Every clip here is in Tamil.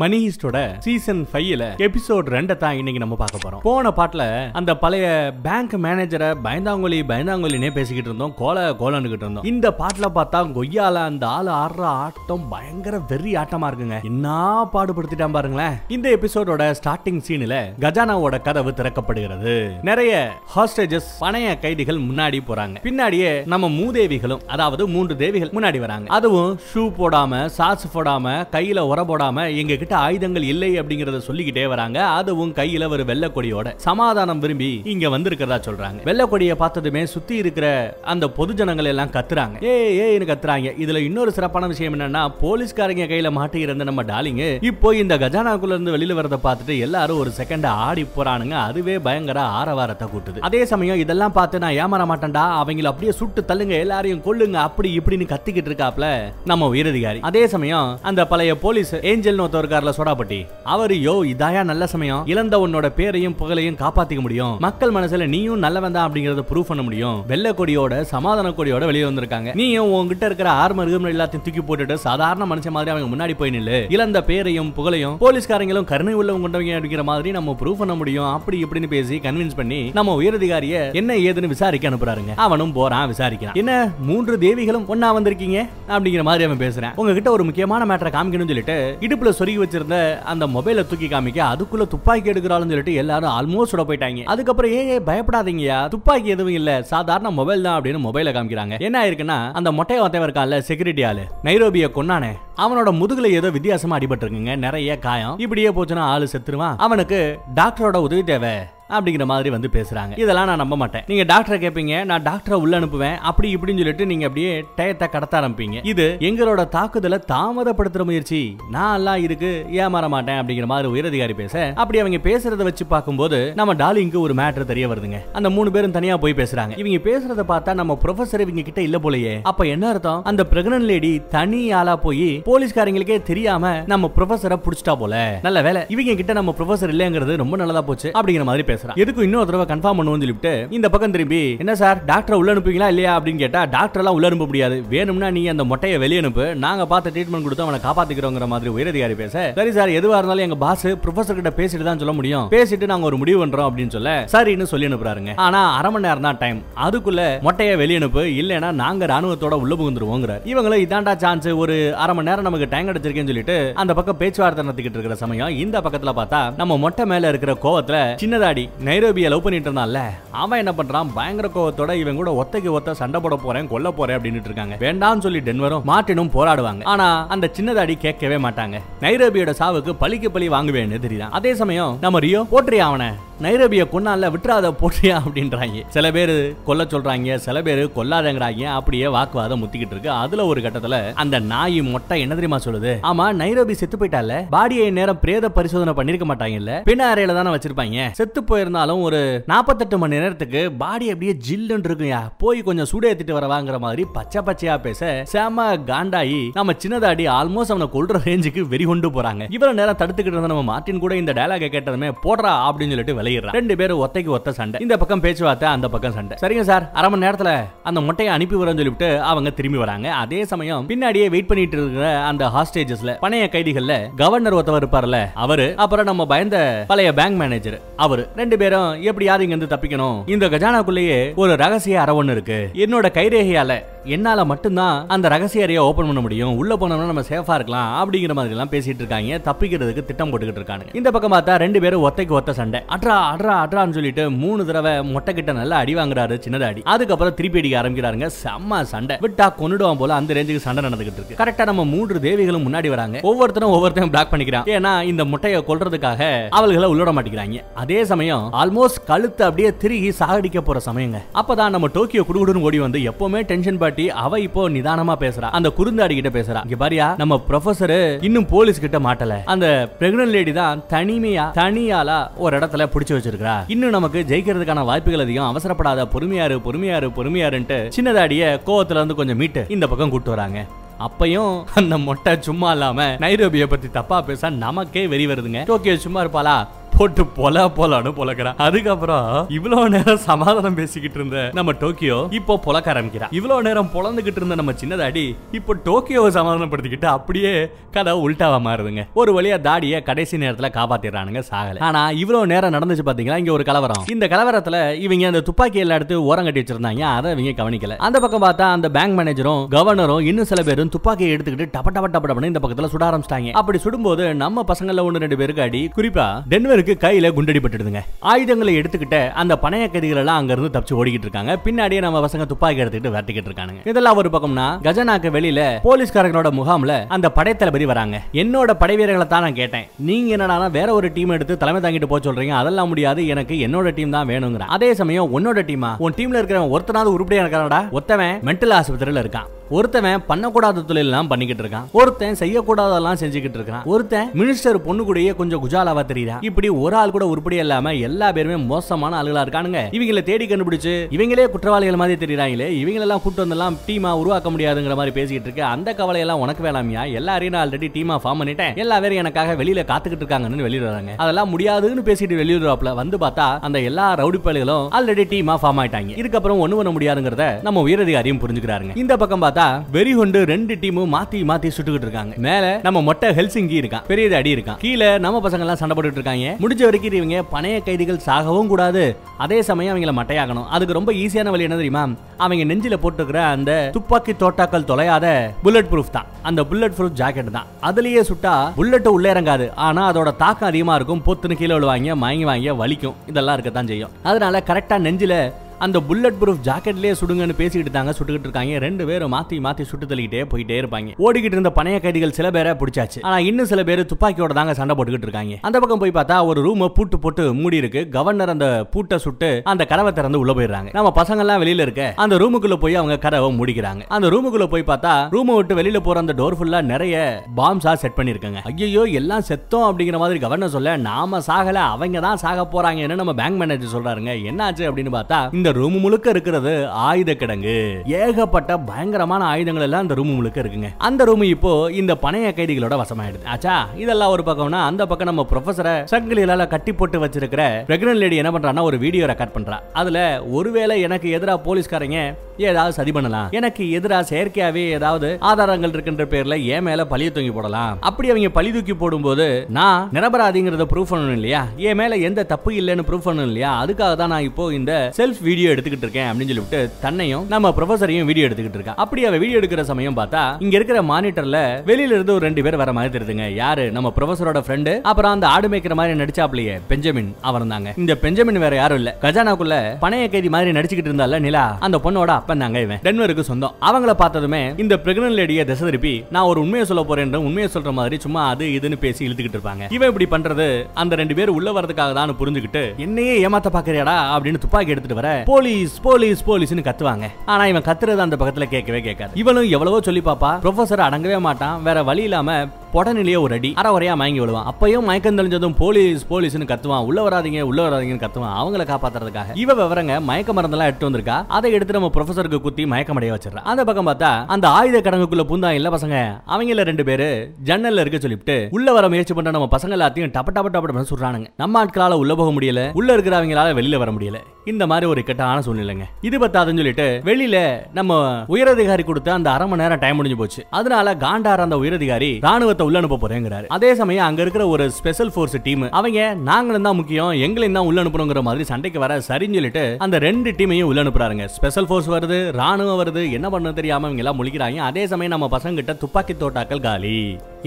மணிஹிஸ்டோட சீசன் ஃபைவ்ல எபிசோட் ரெண்டை தான் இன்னைக்கு நம்ம பார்க்க போறோம். போன பாட்டுல அந்த பழைய பேங்க் மேனேஜரை பயந்தாங்கொலி பயந்தாங்கொலினே பேசிக்கிட்டு இருந்தோம். கோல கோலன்னுகிட்டு இருந்தோம். இந்த பாட்டுல பார்த்தா கொய்யால அந்த ஆளு ஆடுற ஆட்டம் பயங்கர வெறி ஆட்டமா இருக்குங்க. என்ன பாடுபடுத்திட்டான் பாருங்களேன். இந்த எபிசோடோட ஸ்டார்டிங் சீன்ல கஜானாவோட கதவு திறக்கப்படுகிறது. நிறைய ஹாஸ்டேஜஸ் பணைய கைதிகள் முன்னாடி போறாங்க. பின்னாடியே நம்ம மூதேவிகளும் அதாவது மூன்று தேவிகள் முன்னாடி வராங்க. அதுவும் ஷூ போடாம சாஸ் போடாம கையில உர போடாம எங்க கிட்ட ஆயுதங்கள் இல்லை அப்படிங்கறத சொல்லிக்கிட்டே வராங்க. அதுவும் கையில ஒரு வெள்ளக்கொடியோட சமாதானம் விரும்பி இங்க வந்திருக்கிறதா சொல்றாங்க. வெள்ளை பார்த்ததுமே சுத்தி இருக்கிற அந்த பொது ஜனங்கள் எல்லாம் கத்துறாங்க. ஏ ஏன்னு கத்துறாங்க. இதுல இன்னொரு சிறப்பான விஷயம் என்னன்னா போலீஸ்காரங்க கையில மாட்டி இருந்த நம்ம டாலிங்க இப்போ இந்த கஜானாக்குள்ள இருந்து வெளியில வரத பார்த்துட்டு எல்லாரும் ஒரு செகண்ட் ஆடி போறானுங்க. அதுவே பயங்கர ஆரவாரத்தை கூட்டுது. அதே சமயம் இதெல்லாம் பார்த்து நான் ஏமாற மாட்டேன்டா. அவங்கள அப்படியே சுட்டு தள்ளுங்க. எல்லாரையும் கொல்லுங்க. அப்படி இப்படின்னு கத்திக்கிட்டு இருக்காப்ல நம்ம உயரதிகாரி. அதே சமயம் அந்த பழைய போலீஸ் ஏஞ்சல் ஒருத்தர் இருக்கார்ல சோடாபட்டி அவரு யோ இதாயா நல்ல சமயம். இழந்த உன்னோட பேரையும் புகழையும் காப்பாத்திக்க முடியும். மக்கள் மனசுல நீயும் நல்லவன் தான் அப்படிங்கறத ப்ரூவ் பண்ண முடியும். வெள்ள கொடியோட சமாதான கொடியோட வெளியே வந்திருக்காங்க. நீயும் உங்ககிட்ட இருக்கிற ஆர்ம கிர்மர் எல்லாத்தையும் தூக்கி போட்டுட்டு சாதாரண மனுஷன் மாதிரி அவங்க முன்னாடி போய் நில்லு. இழந்த பேரையும் புகழையும் போலீஸ்காரங்களும் கருணை உள்ளவங்க கொண்டவங்க அப்படிங்கிற மாதிரி நம்ம ப்ரூவ் பண்ண முடியும். அப்படி இப்படின்னு பேசி கன்வின்ஸ் பண்ணி நம்ம உயரதிகாரிய என்ன ஏதுன்னு விசாரிக்க அனுப்புறாருங்க. அவனும் போறான் விசாரிக்கிறான். என்ன மூன்று தேவிகளும் ஒன்னா வந்திருக்கீங்க? அப்படிங்கிற மாதிரி அவன் பேசுறேன். உங்ககிட்ட ஒரு முக்கியமான மேட்டரை காமிக்கணும்னு சொல்லிட்டு இடுப்புல சொருகி வச்சிருந்த அந்த மொபைலை தூக்கி காமிக்க அதுக்குள்ள துப்பாக்கி எடுக்கிறாள்னு சொல்லிட்டு எல்லாரும் ஆல்மோஸ்ட் சுட போயிட்டாங்க. அதுக்கப்புறம் ஏன் பயப்படாதீங்கயா துப்பாக்கி எதுவும் இல்ல. சாதாரண மொபைல் தான் அப்படின்னு மொபைல காமிக்கிறாங்க. என்ன ஆயிருக்குன்னா அந்த மொட்டை ஒருத்தவன் இருக்கான்ல செக்யூரிட்டி ஆளு நைரோபிய கொன்னானே. அவனோட முதுகுல ஏதோ வித்தியாசமா அடிபட்டிருக்குங்க நிறைய காயம். இப்படியே போச்சுன்னா ஆளு செத்துருவான். அவனுக்கு டாக்டரோட உதவி தேவை. அப்படிங்கிற மாதிரி வந்து பேசுறாங்க. இதெல்லாம் நான் நம்ப மாட்டேன். நீங்க டாக்டரை கேட்பீங்க நான் டாக்டரை உள்ள அனுப்புவேன் அப்படி இப்படின்னு சொல்லிட்டு நீங்க அப்படியே டயத்தை கடத்த ஆரம்பிப்பீங்க. இது எங்களோட தாக்குதலை தாமதப்படுத்துற முயற்சி. நான் எல்லாம் இருக்கு ஏமாற மாட்டேன் அப்படிங்கிற மாதிரி உயரதிகாரி பேச அப்படி அவங்க பேசுறத வச்சு பார்க்கும்போது நம்ம டாலிங்க்கு ஒரு மேட்டர் தெரிய வருதுங்க. அந்த மூணு பேரும் தனியா போய் பேசுறாங்க. இவங்க பேசுறத பார்த்தா நம்ம ப்ரொஃபசர் இவங்க கிட்ட இல்ல போலயே. அப்ப என்ன அர்த்தம்? அந்த பிரெக்னன்ட் லேடி தனி ஆளா போய் போலீஸ்காரங்களுக்கே தெரியாம நம்ம ப்ரொஃபசரை புடிச்சிட்டா போல. நல்ல வேலை இவங்க கிட்ட நம்ம ப்ரொஃபசர் இல்லங்கிறது ரொம்ப நல்லதா போச்சு அப்படிங்கிற மாதிரி பேசுறான் எதுக்கும் இன்னொரு தடவை கன்ஃபார்ம் பண்ணுவோம்னு சொல்லிட்டு இந்த பக்கம் திரும்பி என்ன சார் டாக்டர் உள்ள அனுப்புவீங்களா இல்லையா? அப்படின்னு கேட்டா டாக்டர் எல்லாம் உள்ள அனுப்ப முடியாது. வேணும்னா நீங்க அந்த மொட்டையை வெளியே அனுப்பு. நாங்க பார்த்த ட்ரீட்மெண்ட் கொடுத்து அவனை காப்பாத்திக்கிறோங்கிற மாதிரி உயரதிகாரி பேச சரி சார் எதுவா இருந்தாலும் எங்க பாஸ் ப்ரொஃபசர் கிட்ட பேசிட்டு தான் சொல்ல முடியும். பேசிட்டு நாங்க ஒரு முடிவு பண்றோம் அப்படின்னு சொல்ல சரின்னு சொல்லி அனுப்புறாருங்க. ஆனா அரை மணி நேரம் தான் டைம் அதுக்குள்ள மொட்டையை வெளியே அனுப்பு. இல்லைன்னா நாங்க ராணுவத்தோட உள்ள புகுந்துருவோங்கிற இவங்களும் இதாண்டா சான்ஸ் ஒரு அரை மணி நேரம் நமக்கு டைம் கிடைச்சிருக்கேன்னு சொல்லிட்டு அந்த பக்கம் பேச்சுவார்த்தை நடத்திக்கிட்டு இருக்கிற சமயம் இந்த பக்கத்துல பார்த்தா நம்ம மொட்டை மேல இருக்கிற கோவத்துல சின்னதாடி நைரோபியை லவ் பண்ணிட்டு இருந்தான்ல அவன் என்ன பண்றான்? பயங்கர கோவத்தோட இவன் கூட ஒத்தைக்கு ஒத்த சண்டை போட போறேன் கொல்ல போறேன் அப்படின்னு இருக்காங்க. வேண்டாம்னு சொல்லி டென்வரும் மார்ட்டினும் போராடுவாங்க. ஆனா அந்த சின்னதாடி கேட்கவே மாட்டாங்க. நைரோபியோட சாவுக்கு பழிக்கு பழி வாங்குவேன்னு தெரியுதான் அதே சமயம் நம்ம ரியோ போற்றியா அவனை? நைரோபிய கொன்னால விட்டுறாத போற்றியா அப்படின்றாங்க. சில பேர் கொல்ல சொல்றாங்க சில பேர் கொல்லாதங்கிறாங்க. அப்படியே வாக்குவாதம் முத்திக்கிட்டு இருக்கு. அதுல ஒரு கட்டத்துல அந்த நாய் மொட்டை என்ன தெரியுமா சொல்லுது? ஆமா நைரோபி செத்து போயிட்டால? பாடியை நேரம் பிரேத பரிசோதனை பண்ணிருக்க மாட்டாங்கல்ல? பின்ன அறையில தானே வச்சிருப்பாங்க. செத்து போய் போயிருந்தாலும் ஒரு நாற்பத்தெட்டு மணி நேரத்துக்கு பாடி அப்படியே ஜில்லுன்னு இருக்குயா போய் கொஞ்சம் சூடு ஏத்திட்டு வரவாங்கிற மாதிரி பச்சை பச்சையா பேச செம காண்டாயி நம்ம சின்னதாடி ஆல்மோஸ்ட் அவனை கொள்ற ரேஞ்சுக்கு வெறி கொண்டு போறாங்க. இவ்வளவு நேரம் தடுத்துக்கிட்டு இருந்த நம்ம மார்டின் கூட இந்த டயலாக கேட்டதுமே போடுறா அப்படின்னு சொல்லிட்டு விளையிடுறான். ரெண்டு பேரும் ஒத்தைக்கு ஒத்த சண்டை. இந்த பக்கம் பேச்சுவார்த்தை அந்த பக்கம் சண்டை. சரிங்க சார் அரை மணி நேரத்துல அந்த முட்டையை அனுப்பி வரேன்னு சொல்லிட்டு அவங்க திரும்பி வராங்க. அதே சமயம் பின்னாடியே வெயிட் பண்ணிட்டு இருக்கிற அந்த ஹாஸ்டேஜஸ்ல பணைய கைதிகள்ல கவர்னர் ஒருத்தவர் இருப்பார்ல அவரு அப்புறம் நம்ம பயந்த பழைய பேங்க் மேனேஜர் அவரு. ரெண்டு பேரும் எப்படி யாரும் இங்க இருந்து தப்பிக்கணும்? இந்த கஜானாக்குள்ளேயே ஒரு ரகசிய அறை ஒண்ணு இருக்கு. என்னோட கைரேகையால என்னால மட்டும்தான் அந்த ரகசிய அறையை ஓபன் பண்ண முடியும். உள்ள போனோம்னா நம்ம சேஃபா இருக்கலாம் அப்படிங்கிற மாதிரி எல்லாம் பேசிட்டு இருக்காங்க. தப்பிக்கிறதுக்கு திட்டம் போட்டுக்கிட்டு இருக்காங்க இந்த பக்கம் பார்த்தா ரெண்டு பேரும் ஒத்தைக்கு ஒத்த சண்டை. அட்ரா அட்ரா அட்ரான்னு சொல்லிட்டு மூணு தடவை மொட்டை கிட்ட நல்லா அடி வாங்குறாரு சின்னதாடி அதுக்கப்புறம் திருப்பி அடிக்க ஆரம்பிக்கிறாருங்க. செம்ம சண்டை. விட்டா கொண்டுடுவான் போல அந்த ரேஞ்சுக்கு சண்டை நடந்துகிட்டு இருக்கு. கரெக்டா நம்ம மூன்று தேவிகளும் முன்னாடி வராங்க. ஒவ்வொருத்தரும் ஒவ்வொருத்தரும் பிளாக் பண்ணிக்கிறான். ஏன்னா இந்த முட்டையை கொல்றதுக்காக அவள்களை உள்ளோட மாட்டேங்கிறாங்க. அதே சமயம் ஆல்மோஸ்ட் கழுத்து அப்படியே திருகி சாகடிக்க போற சமயங்க. அப்பதான் நம்ம டோக்கியோ குடுகுடுன்னு ஓடி வந்து எப்பவுமே டென்ஷன் பாட்டி அவ இப்போ நிதானமா பேசுறா. அந்த குறுந்தாடி கிட்ட பேசுறா. இங்க பாரியா நம்ம ப்ரொஃபசர் இன்னும் போலீஸ் கிட்ட மாட்டல. அந்த பிரெக்னன்ட் லேடி தான் தனிமையா தனியாலா ஒரு இடத்துல பிடிச்சு வச்சிருக்கா இன்னும் நமக்கு ஜெயிக்கிறதுக்கான வாய்ப்புகள் அதிகம். அவசரப்படாத பொறுமையாரு பொறுமையாரு பொறுமையாருன்ட்டு சின்னதாடிய கோவத்துல இருந்து கொஞ்சம் மீட்டு இந்த பக்கம் கூட்டு வராங்க. அப்பையும் அந்த மொட்டை சும்மா இல்லாம நைரோபிய பத்தி தப்பா பேச நமக்கே வெறி வருதுங்க. டோக்கியோ சும்மா இருப்பாளா? போட்டு பொல பொலன்னு பொலக்கிறான் அதுக்கப்புறம் இவ்வளவு நேரம் சமாதானம் பேசிக்கிட்டு இருந்த நம்ம டோக்கியோ இப்போ பொலக்க ஆரம்பிக்கிறா. இவ்வளவு நேரம் பொழந்துகிட்டு இருந்த நம்ம சின்னதாடி இப்போ டோக்கியோவை சமாதானப்படுத்திக்கிட்டு அப்படியே கதை உல்டாவா மாறுதுங்க. ஒரு வழியா தாடிய கடைசி நேரத்துல காப்பாத்திடுறானுங்க சாகல. ஆனா இவ்வளவு நேரம் நடந்துச்சு பாத்தீங்களா? இங்க ஒரு கலவரம். இந்த கலவரத்துல இவங்க அந்த துப்பாக்கி எல்லாம் எடுத்து ஓரம் கட்டி வச்சிருந்தாங்க. அதை இவங்க கவனிக்கல. அந்த பக்கம் பார்த்தா அந்த பேங்க் மேனேஜரும் கவர்னரும் இன்னும் சில பேரும் துப்பாக்கியை எடுத்துக்கிட்டு டப டப டப டப்பன்னு இந்த பக்கத்துல சுட ஆரம்பிச்சிட்டாங்க. அப்படி சுடும்போது நம்ம பசங்கள ஒன்னு ரெண்டு பேருக்கு அடி. குறிப்பா டென்வருக்கு கையில குண்டடி பட்டுடுதுங்க. ஆயுதங்களை எடுத்துக்கிட்ட அந்த பணைய கைதிகள் எல்லாம் அங்க இருந்து தப்பிச்சு ஓடிக்கிட்டு இருக்காங்க. பின்னாடியே நம்ம பசங்க துப்பாக்கி எடுத்துக்கிட்டு விரட்டிக்கிட்டு இருக்காங்க இதெல்லாம் ஒரு பக்கம்னா கஜனாக்கு வெளியில போலீஸ்காரங்களோட முகாம்ல அந்த படைத்தளபதி வராங்க. என்னோட படை வீரர்களை தான் நான் கேட்டேன். நீங்க என்னடா வேற ஒரு டீம் எடுத்து தலைமை தாங்கிட்டு போக சொல்றீங்க. அதெல்லாம் முடியாது. எனக்கு என்னோட டீம் தான் வேணுங்கிற. அதே சமயம் உன்னோட டீமா? உன் டீம்ல இருக்கிறவன் ஒருத்தனாவது உருப்படியா இருக்கானடா. ஒருத்தவன் மென்டல் ஆஸ்பத்திரியில இருக்கான். ஒருத்தவன் பண்ணக்கூடாத தொழிலெல்லாம் பண்ணிக்கிட்டு இருக்கான். ஒருத்தன் செய்யக்கூடாதெல்லாம் செஞ்சுக்கிட்டு இருக்கான். ஒருத்தன் மினிஸ்டர் பொண்ணு கூடயே கொஞ்சம் குஜாலாவா தெரியுறான் இப்படி ஒரு ஆள் கூட உருப்படி இல்லாம எல்லா பேருமே மோசமான ஆளுகளா இருக்கானுங்க. இவங்கள தேடி கண்டுபிடிச்சு இவங்களே குற்றவாளிகள் மாதிரி தெரியுறாங்களே இவங்களெல்லாம் கூட்டு வந்தெல்லாம் டீமா உருவாக்க முடியாதுங்கிற மாதிரி பேசிக்கிட்டு இருக்கு அந்த கவலையெல்லாம் உனக்கு வேணாமியா? எல்லாரையும் நான் ஆல்ரெடி டீமா ஃபார்ம் பண்ணிட்டேன். எல்லா பேரும் எனக்காக வெளியில காத்துக்கிட்டு இருக்காங்கன்னு வெளியில வராங்க அதெல்லாம் முடியாதுன்னு பேசிட்டு வெளியிடுறாப்ல வந்து பார்த்தா அந்த எல்லா ரவுடி பயல்களும் ஆல்ரெடி டீமா ஃபார்ம் ஆயிட்டாங்க. இதுக்கப்புறம் ஒண்ணு பண்ண முடியாதுங்கிறத நம்ம உயரதிகாரியும் புரிஞ்சுக்கிறாருங்க. இந்த பக்கம் பார்த்தா வெறி கொண்டு ரெண்டு டீமும் மாத்தி மாத்தி சுட்டுக்கிட்டு இருக்காங்க. மேல நம்ம மொட்டை ஹெல்சிங்கி இருக்கான் பெரிய அடி இருக்கான். கீழே நம்ம பசங்க எல்லாம் சண்டை போட்டுட்டு இருக்காங்க. முடிஞ்ச வரைக்கும் இவங்க பணைய கைதிகள் சாகவும் கூடாது. அதே சமயம் அவங்கள மட்டையாகணும் அதுக்கு ரொம்ப ஈஸியான வழி என்ன தெரியுமா? அவங்க நெஞ்சில போட்டுக்கிற அந்த துப்பாக்கி தோட்டாக்கள் தொலையாத புல்லட் ப்ரூஃப் தான். அந்த புல்லட் ப்ரூஃப் ஜாக்கெட் தான். அதுலயே சுட்டா புல்லட் உள்ள இறங்காது. ஆனா அதோட தாக்கம் அதிகமா இருக்கும். பொத்துன்னு கீழே விழுவாங்க மயங்கி வாங்க வலிக்கும். இதெல்லாம் இருக்கத்தான் செய்யும். அதனால கரெக்டா நெஞ்சில அந்த புல்லட் ப்ரூஃப் ஜாக்கெட்லயே சுடுங்கன்னு பேசிக்கிட்டு தாங்க சுட்டுக்கிட்டு இருக்காங்க. ரெண்டு பேரும் மாத்தி மாத்தி சுட்டு தள்ளிக்கிட்டே போயிட்டே இருப்பாங்க. ஓடிக்கிட்டு இருந்த பணைய கைதிகள் சில பேரை பிடிச்சாச்சு. ஆனா இன்னும் சில பேர் துப்பாக்கியோட தாங்க சண்டை போட்டுக்கிட்டு இருக்காங்க. அந்த பக்கம் போய் பார்த்தா ஒரு ரூமை பூட்டு போட்டு மூடி இருக்கு. கவர்னர் அந்த பூட்டை சுட்டு அந்த கதவை திறந்து உள்ள போயிடுறாங்க. நம்ம பசங்க எல்லாம் வெளியில இருக்க. அந்த ரூமுக்குள்ள போய் அவங்க கதவை முடிக்கிறாங்க. அந்த ரூமுக்குள்ள போய் பார்த்தா ரூமை விட்டு வெளியில போற அந்த டோர் ஃபுல்லா நிறைய பாம்ஸா செட் பண்ணிருக்காங்க ஐயோ எல்லாம் செத்தோம் அப்படிங்கிற மாதிரி கவர்னர் சொல்ல நாம சாகல அவங்க தான் சாக போறாங்கன்னு நம்ம பேங்க் மேனேஜர் சொல்றாருங்க. என்னாச்சு அப்படின்னு பார்த்தா இந்த ரூம் முழுக்க இருக்கிறது ஆயுத கிடங்கு ஏகப்பட்ட பயங்கரமான ஆயுதங்கள் எல்லாம் அந்த ரூம் முழுக்க இருக்குங்க. அந்த ரூம் இப்போ இந்த பணைய கைதிகளோட வசமாயிடுது. ஆச்சா இதெல்லாம் ஒரு பக்கம்னா அந்த பக்கம் நம்ம ப்ரொஃபஸரை சங்கிலியால கட்டி போட்டு வச்சிருக்கிற பிரெக்னன்ட் லேடி என்ன பண்றான்னா ஒரு வீடியோ ரெக்கார்ட் பண்றா. அதுல ஒருவேளை எனக்கு எதிராக போலீஸ்காரங்க ஏதாவது சதி பண்ணலாம். எனக்கு எதிராக செயற்கையாவே ஏதாவது ஆதாரங்கள் இருக்கின்ற பேர்ல என் மேல பழிய தூங்கி போடலாம். அப்படி அவங்க பழி தூக்கி போடும்போது நான் நிரபராதிங்கிறத ப்ரூஃப் பண்ணணும் இல்லையா? என் மேல எந்த தப்பு இல்லைன்னு ப்ரூஃப் பண்ணணும் இல்லையா? அதுக்காக தான் நான் இப்போ இந்த செல்ஃப் வீடியோ எடுத்துக்கிட்டு இருக்கேன் அப்படின்னு சொல்லிட்டு தன்னையும் நம்ம ப்ரொஃபசரையும் வீடியோ எடுத்துக்கிட்டு இருக்கா. அப்படி அவ வீடியோ எடுக்கிற சமயம் பார்த்தா இங்க இருக்கிற மானிட்டர்ல வெளியில இருந்து ஒரு ரெண்டு பேர் வர மாதிரி தெரியுதுங்க. யாரு? நம்ம ப்ரொஃபசரோட ஃப்ரெண்டு அப்புறம் அந்த ஆடு மேய்க்கிற மாதிரி நடிச்சாப்லையே பெஞ்சமின். அவர் தாங்க இந்த பெஞ்சமின் வேற யாரும் இல்ல. கஜானாக்குள்ள பணைய கைதி மாதிரி நடிச்சுக்கிட்டு இருந்தால நிலா. அந்த பொண்ணோட தாங்க இவன். டென்வருக்கு சொந்தம். அவங்கள பார்த்ததுமே இந்த பிரெக்னன்ட் லேடியை திசை திருப்பி நான் ஒரு உண்மையை சொல்ல போறேன் உண்மையை சொல்ற மாதிரி சும்மா அது இதுன்னு பேசி இழுத்துக்கிட்டு இருப்பாங்க. இவன் இப்படி பண்றது அந்த ரெண்டு பேர் உள்ள வரதுக்காக தான் புரிஞ்சுக்கிட்டு என்னையே ஏமாத்த பாக்குறியாடா அப்படின்னு துப்பாக்கி எடுத்துட்டு வர போலீஸ் போலீஸ் போலீஸ்னு கத்துவாங்க. ஆனா இவன் கத்துறது அந்த பக்கத்துல கேட்கவே கேட்காது. இவனும் எவ்வளவோ சொல்லி பாப்பா. ப்ரொஃபசர் அடங்கவே மாட்டான். வேற வழி இல்லாம பொடனிலேயே ஒரு அடி அறவரையா மயங்கி விடுவான் அப்பயும் மயக்கம் தெளிஞ்சதும் போலீஸ் போலீஸ்னு கத்துவான். உள்ள வராதிங்க உள்ள வராதிங்கன்னு கத்துவான். அவங்கள காப்பாத்துறதுக்காக. இவ விவரங்க மயக்க மருந்தெல்லாம் எடுத்து வந்திருக்கா? அதை எடுத்து நம்ம ப்ரொஃபசருக்கு குத்தி மயக்கமடைய வச்சிடறான் அந்த பக்கம் பார்த்தா அந்த ஆயுத கடங்குக்குள்ள பூந்தா இல்ல பசங்க. அவங்கள ரெண்டு பேரு ஜன்னல்ல இருக்க சொல்லிவிட்டு உள்ள வர முயற்சி பண்ற நம்ம பசங்க எல்லாத்தையும் டப்ப டப்ப டப்ப டப்பன்னு சொல்றானுங்க நம்ம ஆட்களால உள்ள போக முடியல. உள்ள இருக்கிறவங்களால வெளியில வர முடியல. இந்த மாதிரி ஒரு இக்கட்டான சூழ்நிலைங்க. இது பத்தாதுன்னு சொல்லிட்டு வெளியில நம்ம உயரதிகாரி கொடுத்த அந்த அரை மணி நேரம் டைம் முடிஞ்சு போச்சு. அதனால காண்டார் அந்த உயரதிகாரி ராணுவத்தை உள்ள அனுப்ப போறேங்கிறாரு. அதே சமயம் அங்க இருக்கிற ஒரு ஸ்பெஷல் போர்ஸ் டீம் அவங்க நாங்களும் தான் முக்கியம் எங்களையும் தான் உள்ள அனுப்பணுங்கிற மாதிரி சண்டைக்கு வர சரின்னு சொல்லிட்டு அந்த ரெண்டு டீமையும் உள்ள அனுப்புறாங்க ஸ்பெஷல் ஃபோர்ஸ் வருது ராணுவம் வருது என்ன பண்ண தெரியாம இவங்க எல்லாம் முழிக்கிறாங்க. அதே சமயம் நம்ம பசங்க கிட்ட துப்பாக்கி தோட்டாக்கள் காலி.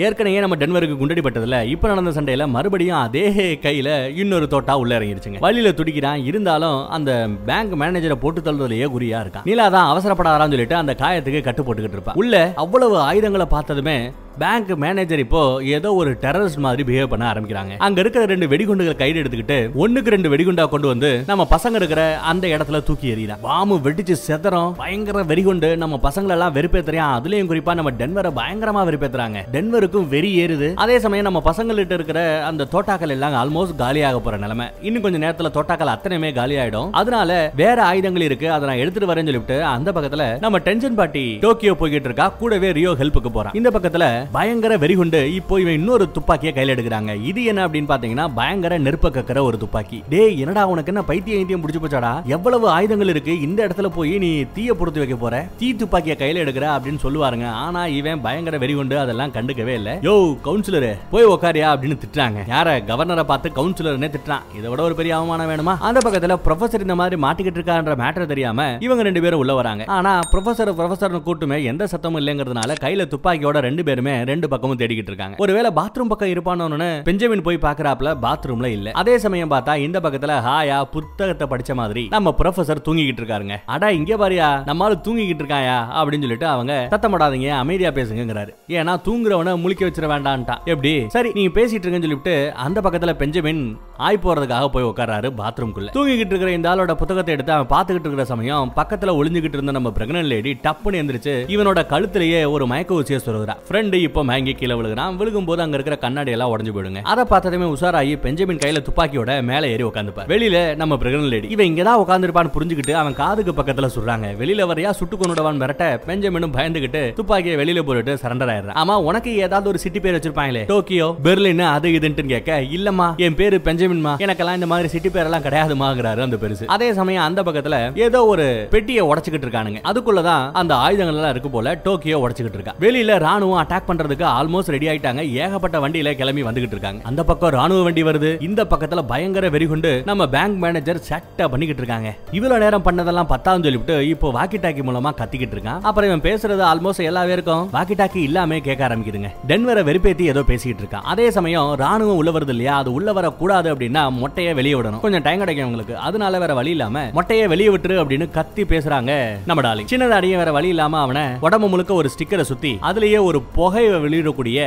ஏற்கனவே நம்ம டென்வருக்கு குண்டடி பட்டதுல இப்ப நடந்த சண்டையில மறுபடியும் அதே கையில இன்னொரு தோட்டா உள்ள இறங்கிருச்சுங்க. வழியில துடிக்கிறான். இருந்தாலும் அந்த பேங்க் மேனேஜரை போட்டு தள்ளுறதுலயே குறியா இருக்கான் நீலா தான் அவசரப்படாதான்னு சொல்லிட்டு அந்த காயத்துக்கு கட்டு போட்டுக்கிட்டு இருப்பான் உள்ள அவ்வளவு ஆயுதங்களை பார்த்ததுமே பேங்க் மேனேஜர் இப்போ ஏதோ ஒரு டெரரிஸ்ட் மாதிரி பிஹேவ் பண்ண ஆரம்பிக்கிறாங்க. அங்க இருக்கிற ரெண்டு வெடிகுண்டுகளை கைடு எடுத்துக்கிட்டு ஒண்ணுக்கு ரெண்டு வெடிகுண்டா கொண்டு வந்து நம்ம பசங்க இருக்கிற அந்த இடத்துல தூக்கி எறியலாம். பாம்பு வெடிச்சு செதறம் பயங்கர வெடிகுண்டு நம்ம பசங்களை எல்லாம் வெறுப்பேத்துறான். அதுலயும் குறிப்பா நம்ம டென்வரை பயங்கரமா வெறுப்பேத்துறாங்க. டென்வருக்கும் வெறி ஏறுது. அதே சமயம் நம்ம பசங்கள்கிட்ட இருக்கிற அந்த தோட்டாக்கள் எல்லாம் ஆல்மோஸ்ட் காலியாக போற நிலைமை. இன்னும் கொஞ்சம் நேரத்துல தோட்டாக்கள் அத்தனையுமே காலி ஆயிடும் அதனால வேற ஆயுதங்கள் இருக்கு அதை நான் எடுத்துட்டு வரேன்னு சொல்லிட்டு அந்த பக்கத்துல நம்ம டென்ஷன் பாட்டி டோக்கியோ போய்கிட்டு இருக்கா. கூடவே ரியோ ஹெல்ப்புக்கு போறான். இந்த பக்கத்துல பயங்கர வெறிகுண்டு. இப்போ இவன் இன்னொரு துப்பாக்கியை கையில எடுக்கிறாங்க. இது என்ன அப்படின்னு பாத்தீங்கன்னா பயங்கர நெருப்ப கக்கிற ஒரு துப்பாக்கி. டேய் என்னடா உனக்கு என்ன பைத்தியம் ஐந்தியம் பிடிச்சு போச்சாடா? எவ்வளவு ஆயுதங்கள் இருக்கு? இந்த இடத்துல போய் நீ தீய பொறுத்து வைக்க போற? தீ துப்பாக்கியை கையில எடுக்கிற அப்படின்னு சொல்லுவாருங்க. ஆனா இவன் பயங்கர வெறிகுண்டு. அதெல்லாம் கண்டுக்கவே இல்ல. யோ கவுன்சிலரு போய் உக்காரியா அப்படின்னு திட்டுறாங்க. யார கவர்னரை பார்த்து கவுன்சிலர்னே திட்டுறான். இதை விட ஒரு பெரிய அவமானம் வேணுமா? அந்த பக்கத்துல ப்ரொஃபசர் இந்த மாதிரி மாட்டிக்கிட்டு இருக்கான்ற மேட்டர் தெரியாம இவங்க ரெண்டு பேரும் உள்ள வராங்க. ஆனா ப்ரொஃபசர் ப்ரொஃபசர்னு கூட்டுமே எந்த சத்தமும் இல்லைங்கிறதுனால கையில துப்பாக்கியோட ரெண்டு பேருமே ரெண்டு பக்கமும் தேடிக்கிட்டு இருக்காங்க. ஒருவேளை பாத்ரூம் பக்கம் இருப்பானோன்னு பெஞ்சமின் போய் பாக்குறாப்ல பாத்ரூம்ல இல்ல. அதே சமயம் பார்த்தா இந்த பக்கத்துல ஹாயா புத்தகத்தை படிச்ச மாதிரி நம்ம ப்ரொஃபசர் தூங்கிக்கிட்டு இருக்காருங்க. அடா இங்க பாரியா நம்மால தூங்கிக்கிட்டு இருக்காயா? அப்படின்னு சொல்லிட்டு அவங்க சத்தப்படாதீங்க அமைதியா பேசுங்கிறாரு ஏன்னா தூங்குறவன முழிக்க வச்சிட வேண்டான்ட்டான். எப்படி? சரி நீங்க பேசிட்டு இருக்கேன்னு சொல்லிட்டு அந்த பக்கத்துல பெஞ்சமின் ஆய் போறதுக்காக போய் உட்காராரு பாத்ரூம்குள்ள தூங்கிக்கிட்டு இருக்கிற இந்த ஆளோட புத்தகத்தை எடுத்து அவன் பாத்துக்கிட்டு இருக்கிற சமயம் பக்கத்துல ஒளிஞ்சுகிட்டு இருந்த நம்ம பிரெக்னன்ட் லேடி டப்புன்னு எந்திரிச்சு இவனோட கழுத்திலேயே ஒரு மயக்க ஊசியை சொல்லுறா ஃப்ரெண்டு இப்போ மயங்கி கீழே விழுகிறான். விழுகும் போது அங்க இருக்கிற கண்ணாடி எல்லாம் உடஞ்சு போயிடுங்க. அதை பார்த்ததுமே உஷாராயி பெஞ்சமின் கையில துப்பாக்கியோட மேல ஏறி உட்காந்துப்பார் வெளியில நம்ம பிரெக்னன்ட் லேடி. இவன் இங்கதான் உட்காந்துருப்பான்னு புரிஞ்சுக்கிட்டு அவன் காதுக்கு பக்கத்துல சொல்றாங்க வெளியில வரையா சுட்டு கொண்டுடவான் மிரட்ட பெஞ்சமினும் பயந்துகிட்டு துப்பாக்கியை வெளியில போட்டு சரண்டர் ஆயிடுறான். ஆமா உனக்கு ஏதாவது ஒரு சிட்டி பேர் வச்சிருப்பாங்களே? டோக்கியோ பெர்லின் அது இதுன்னு கேட்க இல்லம்மா என் பேரு பெஞ்சமின்மா. எனக்கெல்லாம் இந்த மாதிரி சிட்டி பேரெல்லாம் கிடையாதுமாங்கிறாரு அந்த பெருசு. அதே சமயம் அந்த பக்கத்துல ஏதோ ஒரு பெட்டியை உடச்சுக்கிட்டு இருக்கானுங்க. அதுக்குள்ளதான் அந்த ஆயுதங்கள் எல்லாம் இருக்கு போல டோக்கியோ உடச்சுக்கிட்டு இருக்கா. வெளியில ராணுவம் அட்டாக் பண்றதுக்கு ஆல்மோஸ்ட் ரெடி ஆயிட்டாங்க. ஏகப்பட்ட வண்டியில கிளம்பி வந்துகிட்டு இருக்காங்க. அந்த பக்கம் ராணுவ வண்டி வருது. இந்த பக்கத்துல பயங்கர வெறிகுண்டு நம்ம பேங்க் மேனேஜர் சட்டை பண்ணிக்கிட்டு இருக்காங்க. இவ்வளவு நேரம் பண்ணதெல்லாம் பத்தாம் சொல்லிவிட்டு இப்போ வாக்கி டாக்கி மூலமா கத்திக்கிட்டு இருக்கான். அப்புறம் இவன் பேசுறது ஆல்மோஸ்ட் எல்லா பேருக்கும் வாக்கி டாக்கி இல்லாம கேட்க ஆரம்பிக்குதுங்க. டென்வரை வெறுப்பேத்தி ஏதோ பேசிக்கிட்டு இருக்கான். அதே சமயம் ராணுவம் உள்ள வருது இல்லையா? அது உள்ள வர கூடாது அப்படின்னா மொட்டையை வெளியே விடணும். கொஞ்சம் டைம் கிடைக்கும் உங்களுக்கு அதனால வேற வழி இல்லாம மொட்டையை வெளியே விட்டுரு அப்படின்னு கத்தி பேசுறாங்க நம்ம டாலி சின்னதாடியும் வேற வழி இல்லாம அவனை உடம்பு முழுக்க ஒரு ஸ்டிக்கரை சுத்தி அதுலயே ஒரு புகை புகையை வெளியிடக்கூடிய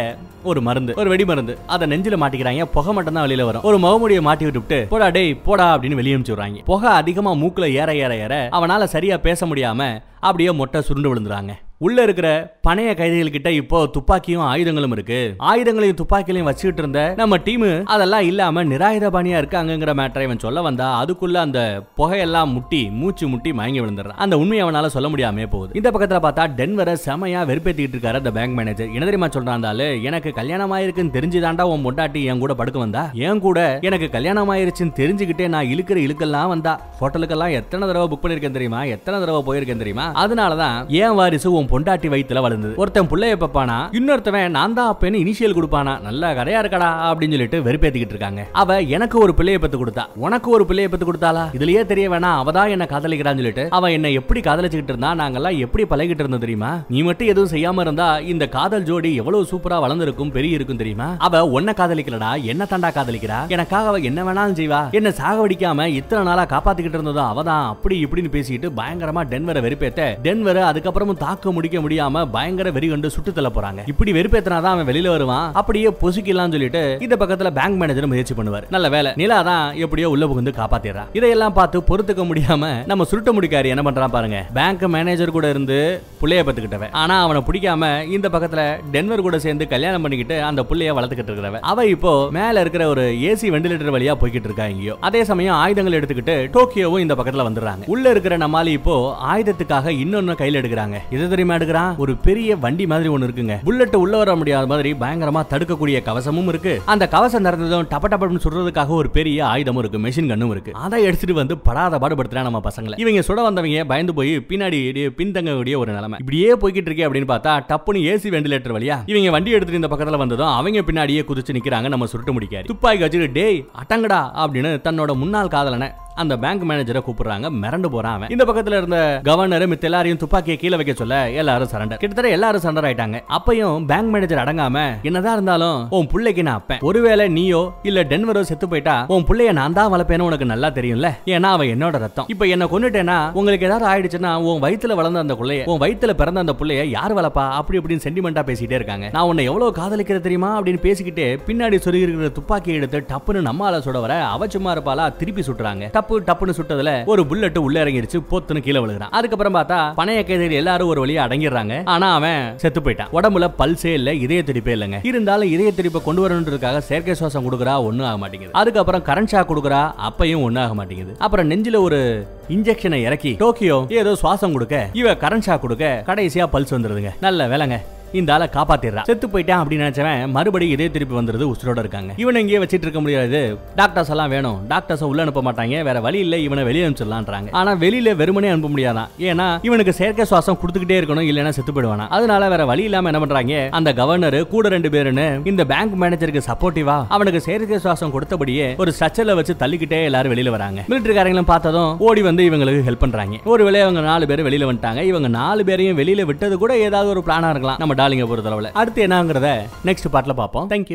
ஒரு மருந்து ஒரு வெடி மருந்து. அதை நெஞ்சில மாட்டிக்கிறாங்க புகை மட்டும் தான் வெளியில வரும். ஒரு முகமுடியை மாட்டி விட்டுவிட்டு போடா டேய் போடா அப்படின்னு வெளியே அனுப்பிச்சுடுறாங்க. புகை அதிகமா மூக்குல ஏற ஏற ஏற அவனால சரியா பேச முடியாம அப்படியே மொட்டை சுருண்டு விழுந்துறாங்க. உள்ள இருக்கிற பணைய கைதிகள் கிட்ட இப்போ துப்பாக்கியும் ஆயுதங்களும் இருக்கு. ஆயுதங்களையும் துப்பாக்கிகளையும் வச்சுக்கிட்டு இருந்த நம்ம டீம் அதெல்லாம் இல்லாம நிராயுதபாணியா இருக்காங்கிற மேட்டரை இவன் சொல்ல வந்தா அதுக்குள்ள அந்த புகையெல்லாம் முட்டி மூச்சு முட்டி மயங்கி விழுந்துடுறான். அந்த உண்மையை அவனால சொல்ல முடியாம போகுது. இந்த பக்கத்துல பார்த்தா டென்வரை செமையா வெறுப்பேத்திட்டு இருக்காரு அந்த பேங்க் மேனேஜர் என்ன தெரியுமா சொல்றான் எனக்கு கல்யாணம் ஆயிருக்குன்னு தெரிஞ்சுதாண்டா உன் பொண்டாட்டி என் கூட படுக்க வந்தா? என் கூட எனக்கு கல்யாணம் ஆயிருச்சுன்னு தெரிஞ்சுக்கிட்டே நான் இழுக்கிற இழுக்கெல்லாம் வந்தா? ஹோட்டலுக்கெல்லாம் எத்தனை தடவை புக் பண்ணிருக்கேன் தெரியுமா? எத்தனை தடவை போயிருக்கேன் தெரியுமா? அதனாலதான் ஏன் வாரிசு உன் பொண்டாட்டி வயித்துல வளர்ந்தது. ஒருத்தன் பிள்ளைய பப்பானா இன்னொருத்தவன் நான் தான் அப்பேன்னு இனிஷியல் கொடுப்பானா நல்ல கதையா இருக்கடா அப்படின்னு சொல்லிட்டு வெறுப்பேத்திக்கிட்டு இருக்காங்க. அவ எனக்கு ஒரு பிள்ளைய பத்து கொடுத்தா உனக்கு ஒரு பிள்ளைய பத்து கொடுத்தாளா? இதுலயே தெரிய வேணாம் அவ தான் என்ன காதலிக்கிறான்னு சொல்லிட்டு அவன் என்ன எப்படி காதலிச்சுக்கிட்டு இருந்தா நாங்கெல்லாம் எப்படி பழகிட்டு இருந்தோம் தெரியுமா? நீ மட்டும் எதுவும் செய்யாம இருந்தா இந்த காதல் ஜோடி எவ்வளவு சூப்பரா வளர்ந்திருக்கும் பெரிய இருக்கும் தெரியுமா? அவ உன்ன காதலிக்கலடா என்ன தாண்டா காதலிக்கிறா? எனக்காக அவ என்ன வேணாலும் செய்வா. என்ன சாகடிக்காம இத்தனை நாளா காப்பாத்திக்கிட்டு இருந்ததும் அவதான் அப்படி இப்படின்னு பேசிட்டு பயங்கரமா டென்வரை வெறுப்பேத்த. டென்வரை அதுக்கப்புறமும் தாக்க முடிக்க முடியாம பயங்கர வெறி கொண்டு சுட்டு தள்ள போறாங்க. இப்படி வெறுப்பேத்தினாதான் அவன் வெளியில வருவான். அப்படியே பொசுக்கலாம் சொல்லிட்டு இந்த பக்கத்துல பேங்க் மேனேஜர் முயற்சி பண்ணுவார். நல்ல வேலை. நிலா தான் எப்படியோ உள்ள புகுந்து காப்பாத்திடுறா இதையெல்லாம் பார்த்து பொறுத்துக்க முடியாம நம்ம சுருட்ட முடிக்காரு என்ன பண்றான் பாருங்க. பேங்க் மேனேஜர் கூட இருந்து புள்ளைய பத்துக்கிட்டவன். ஆனா அவனை பிடிக்காம இந்த பக்கத்துல டென்வர் கூட சேர்ந்து கல்யாணம் பண்ணிக்கிட்டு அந்த புள்ளைய வளர்த்துக்கிட்டு இருக்கிறவன். அவ இப்போ மேல இருக்கிற ஒரு ஏசி வெண்டிலேட்டர் வழியா போய்கிட்டு இருக்கா எங்கேயோ. அதே சமயம் ஆயுதங்கள் எடுத்துக்கிட்டு டோக்கியோவும் இந்த பக்கத்துல வந்துடுறாங்க. உள்ள இருக்கிற நம்மாலி இப்போ ஆயுதத்துக்காக இன்னொன்னு கையில் எடுக்கிறாங்க. இது தெரியும்? எடுக்கிறான்? ஒரு பெரிய வண்டி மாதிரி ஒண்ணு இருக்குங்க. புல்லட் உள்ள வர முடியாத மாதிரி பயங்கரமா தடுக்கக்கூடிய கவசமும் இருக்கு. அந்த கவசம் நடந்ததும் டப்ப டப்பன்னு சுடுறதுக்காக ஒரு பெரிய ஆயுதமும் இருக்கு மெஷின் கண்ணும் இருக்கு. அதை எடுத்துட்டு வந்து படாத பாடுபடுத்துறா நம்ம பசங்களை. இவங்க சுட வந்தவங்க பயந்து போய் பின்னாடி பின்தங்க பின்தங்கக்கூடிய ஒரு நிலைமை. இப்படியே போய்கிட்டு இருக்கே அப்படின்னு பார்த்தா டப்புன்னு ஏசி வெண்டிலேட்டர் வழியா இவங்க வண்டி எடுத்துட்டு இந்த பக்கத்துல வந்ததும் அவங்க பின்னாடியே குதிச்சு நிக்கிறாங்க நம்ம சுருட்டு முடிக்காரு. துப்பாக்கி வச்சுட்டு டேய் அட்டங்கடா அப்படின்னு தன்னோட முன்னாள் காதலனை அந்த பேங்க் மேனேஜரை கூப்பிடுறாங்க. மிரண்டு போறான் அவன். இந்த பக்கத்துல இருந்த கவர்னர் மித்த எல்லாரையும் துப்பாக்கியை கீழே வைக்க சொல்ல எல்லாரும் சரண்டர் கிட்டத்தட்ட எல்லாரும் சரண்டர் ஆயிட்டாங்க. அப்பையும் பேங்க் மேனேஜர் அடங்காம என்னதான் இருந்தாலும் உன் பிள்ளைக்கு நான் அப்பேன். ஒருவேளை நீயோ இல்ல டென்வரோ செத்து போயிட்டா உன் பிள்ளைய நான் தான் வளர்ப்பேன்னு உனக்கு நல்லா தெரியும்ல? ஏன்னா அவன் என்னோட ரத்தம். இப்ப என்ன கொண்டுட்டேன்னா உங்களுக்கு ஏதாவது ஆயிடுச்சுன்னா உன் வயித்துல வளர்ந்த அந்த புள்ளைய உன் வயித்துல பிறந்த அந்த புள்ளைய யார் வளர்ப்பா? அப்படி இப்படின்னு சென்டிமெண்டா பேசிட்டே இருக்காங்க. நான் உன்னை எவ்வளவு காதலிக்கிறது தெரியுமா? அப்படின்னு பேசிக்கிட்டு பின்னாடி சொருகி இருக்கிற துப்பாக்கி எடுத்து டப்புன்னு நம்மால சுட வர அவ சும்மா இருப்பாளா? திருப்பி சுட்டுறாங்க. டப்பு டப்புன்னு சுட்டதுல ஒரு புல்லட் உள்ள இறங்கிருச்சு பொத்துன்னு கீழே விழுகிறான். அதுக்கப்புறம் பார்த்தா பணைய கைதிகள் எல்லாரும் ஒரு வழியா அடங்கிடுறாங்க. ஆனா அவன் செத்து போயிட்டான். உடம்புல பல்சே இல்ல இதய துடிப்பே இல்லைங்க. இருந்தாலும் இதய துடிப்பை கொண்டு வரணுன்றதுக்காக செயற்கை சுவாசம் கொடுக்குறா ஒண்ணும் ஆக மாட்டேங்குது. அதுக்கப்புறம் கரண்ட் ஷாக் கொடுக்குறா அப்பையும் ஒன்றும் ஆக மாட்டேங்குது. அப்புறம் நெஞ்சில ஒரு இன்ஜெக்ஷனை இறக்கி டோக்கியோ ஏதோ சுவாசம் கொடுக்க இவ கரண்ட் ஷாக் கொடுக்க கடைசியா பல்ஸ் வந்துருதுங்க. நல்ல வேலைங்க. இந்த ஆளை காப்பாத்திடுறா. செத்து போயிட்டான் அப்படின்னு நினைச்சவன் மறுபடியும் இதே திருப்பி வந்துருது உசுரோட இருக்காங்க. இவனை இங்கேயே வச்சிட்டு இருக்க முடியாது. டாக்டர்ஸ் எல்லாம் வேணும். டாக்டர்ஸ் உள்ள அனுப்ப மாட்டாங்க. வேற வழி இல்ல. இவனை வெளியே அனுப்பிச்சிடலான்றாங்க. ஆனா வெளியில வெறுமனே அனுப்ப முடியாதான் ஏன்னா இவனுக்கு செயற்கை சுவாசம் கொடுத்துக்கிட்டே இருக்கணும். இல்லைன்னா செத்து போயிடுவானா? அதனால வேற வழி இல்லாம என்ன பண்றாங்க? அந்த கவர்னர் கூட ரெண்டு பேருன்னு இந்த பேங்க் மேனேஜருக்கு சப்போர்ட்டிவா அவனுக்கு செயற்கை சுவாசம் கொடுத்தபடியே ஒரு ஸ்ட்ரக்சர்ல வச்சு தள்ளிக்கிட்டே எல்லாரும் வெளியில வராங்க. மிலிட்டரிக்காரங்களும் பார்த்ததும் ஓடி வந்து இவங்களுக்கு ஹெல்ப் பண்றாங்க. ஒருவேளை அவங்க நாலு பேர் வெளியில வந்துட்டாங்க. இவங்க நாலு பேரையும் வெளியில விட்டது கூட ஏதாவது ஒரு பிளானா இருக்கலாம். நம்ம டாலிங்க பொறுத்தளவில் அடுத்து என்னங்கிறத நெக்ஸ்ட் பாட்டில் பார்ப்போம். தேங்க்யூ